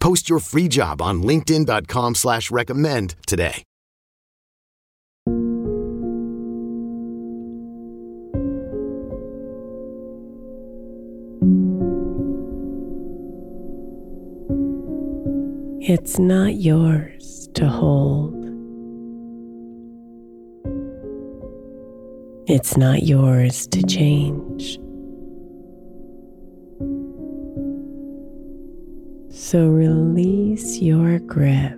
Post your free job on LinkedIn.com slash recommend today. It's not yours to hold. It's not yours to change. So release your grip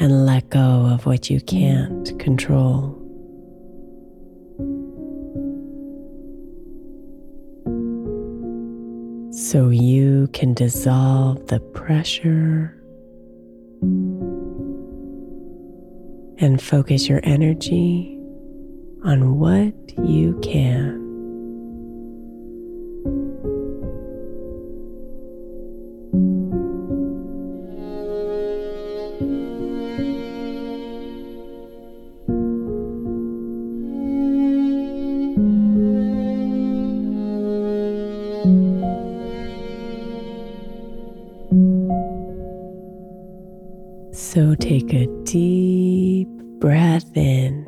and let go of what you can't control. So you can dissolve the pressure and focus your energy on what you can. So take a deep breath in,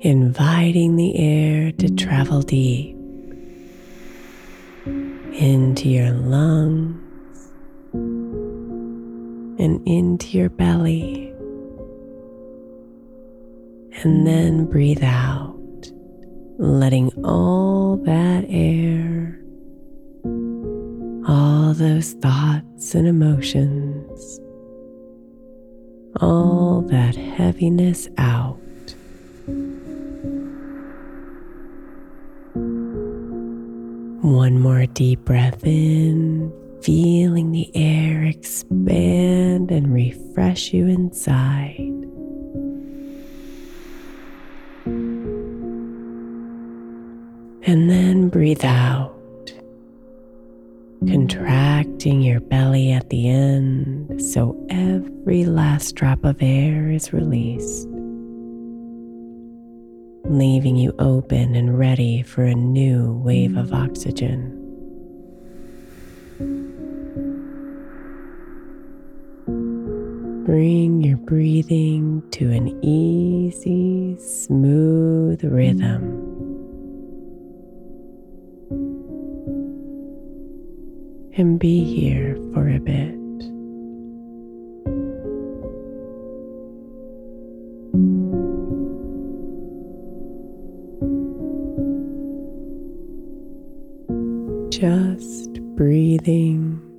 inviting the air to travel deep into your lungs and into your belly. And then breathe out, letting all that air, all those thoughts and emotions, all that heaviness out. One more deep breath in, feeling the air expand and refresh you inside. And then breathe out, contracting your belly at the end so every last drop of air is released, leaving you open and ready for a new wave of oxygen. Bring your breathing to an easy, smooth rhythm. And be here for a bit. Just breathing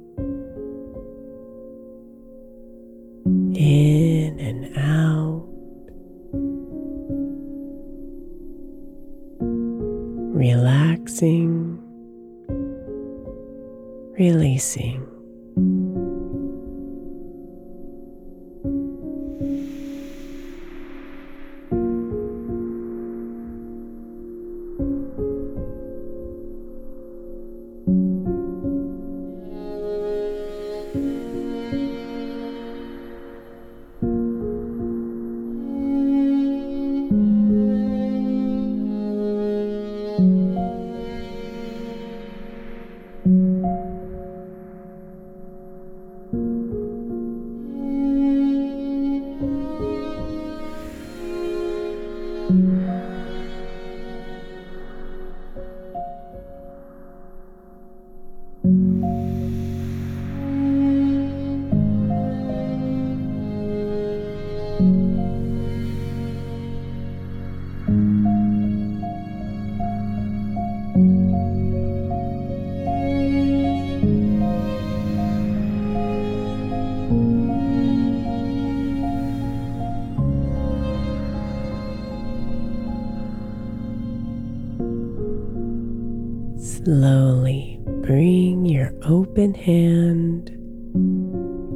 Slowly bring your open hand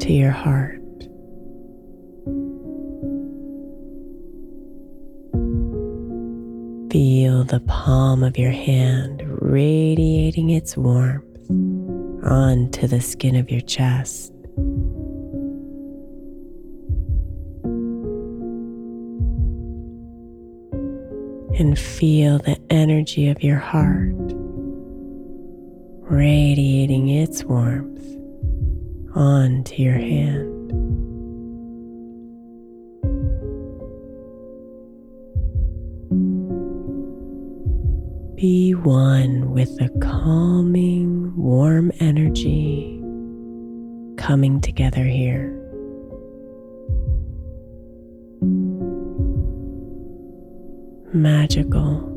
to your heart. Feel the palm of your hand radiating its warmth onto the skin of your chest. And feel the energy of your heart radiating its warmth onto your hand. Be one with the calming, warm energy coming together here. Magical.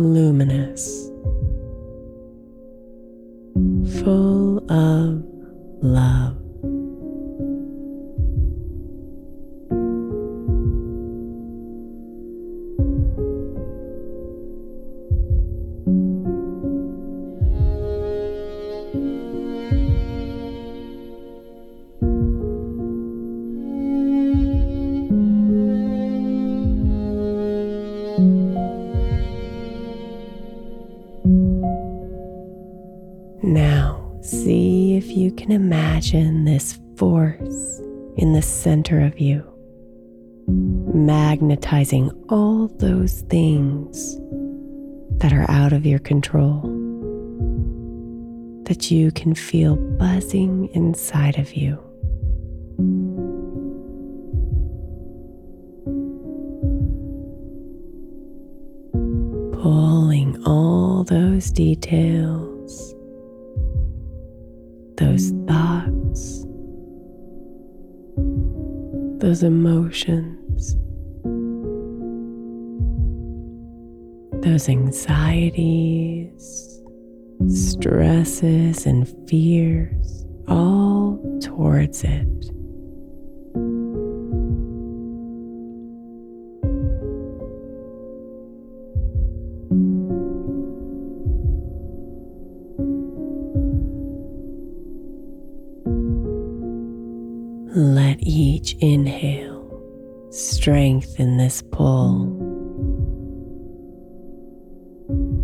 Luminous, full of love. Can imagine this force in the center of you, magnetizing all those things that are out of your control, that you can feel buzzing inside of you. Pulling all those details those emotions, those anxieties, stresses, and fears all towards it. Let each inhale strengthen this pull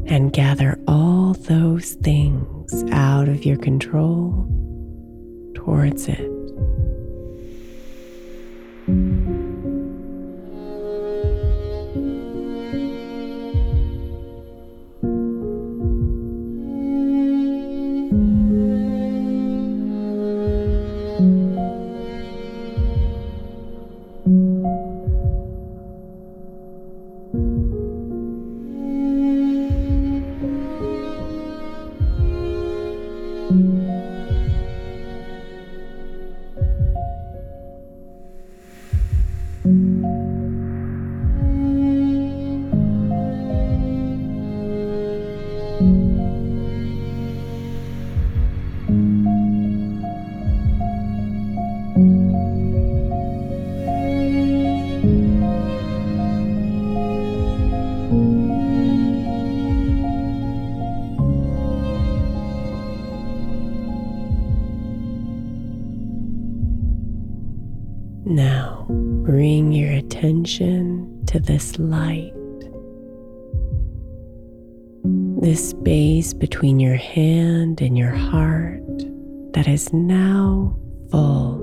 and gather all those things out of your control towards it. Attention to this light, this space between your hand and your heart that is now full.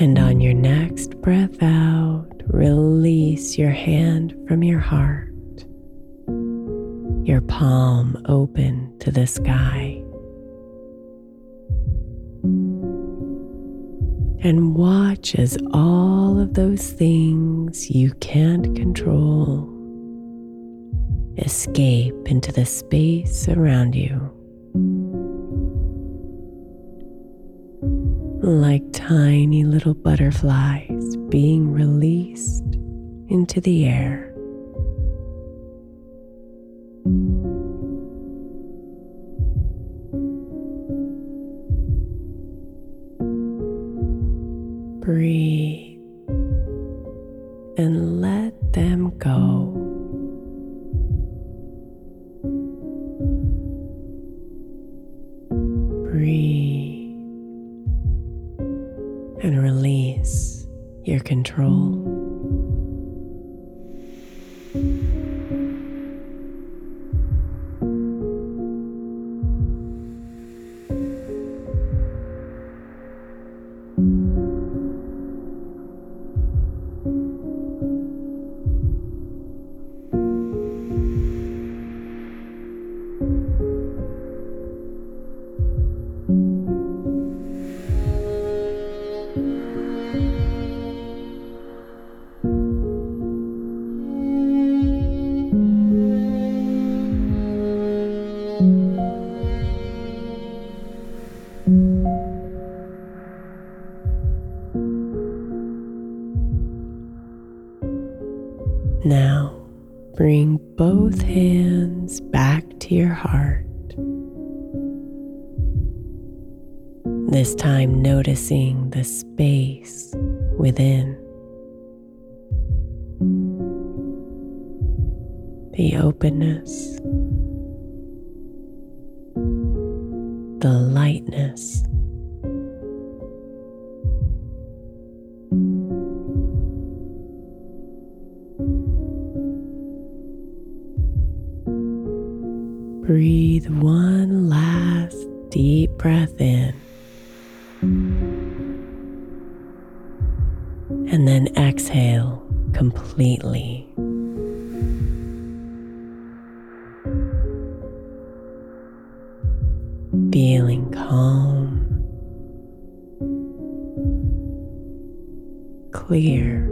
And on your next breath out, release your hand from your heart, your palm open to the sky. And watch as all of those things you can't control escape into the space around you. Like tiny little butterflies being released into the air. Your control. Noticing the space within. The openness, the lightness. Feeling calm, clear,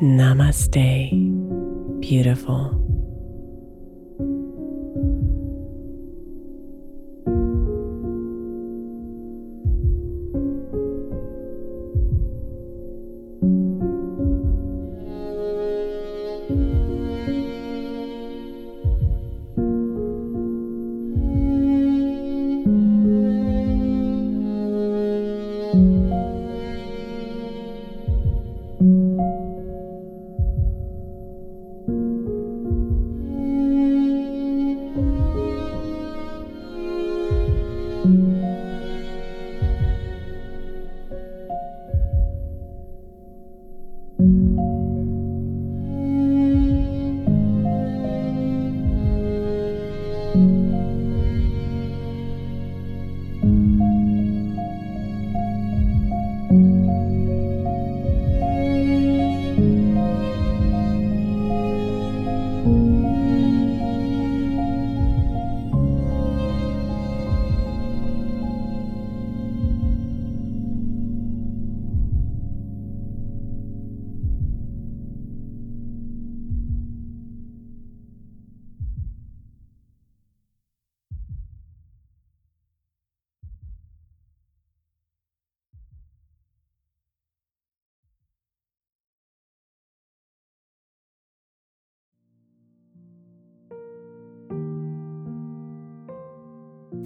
Namaste, beautiful.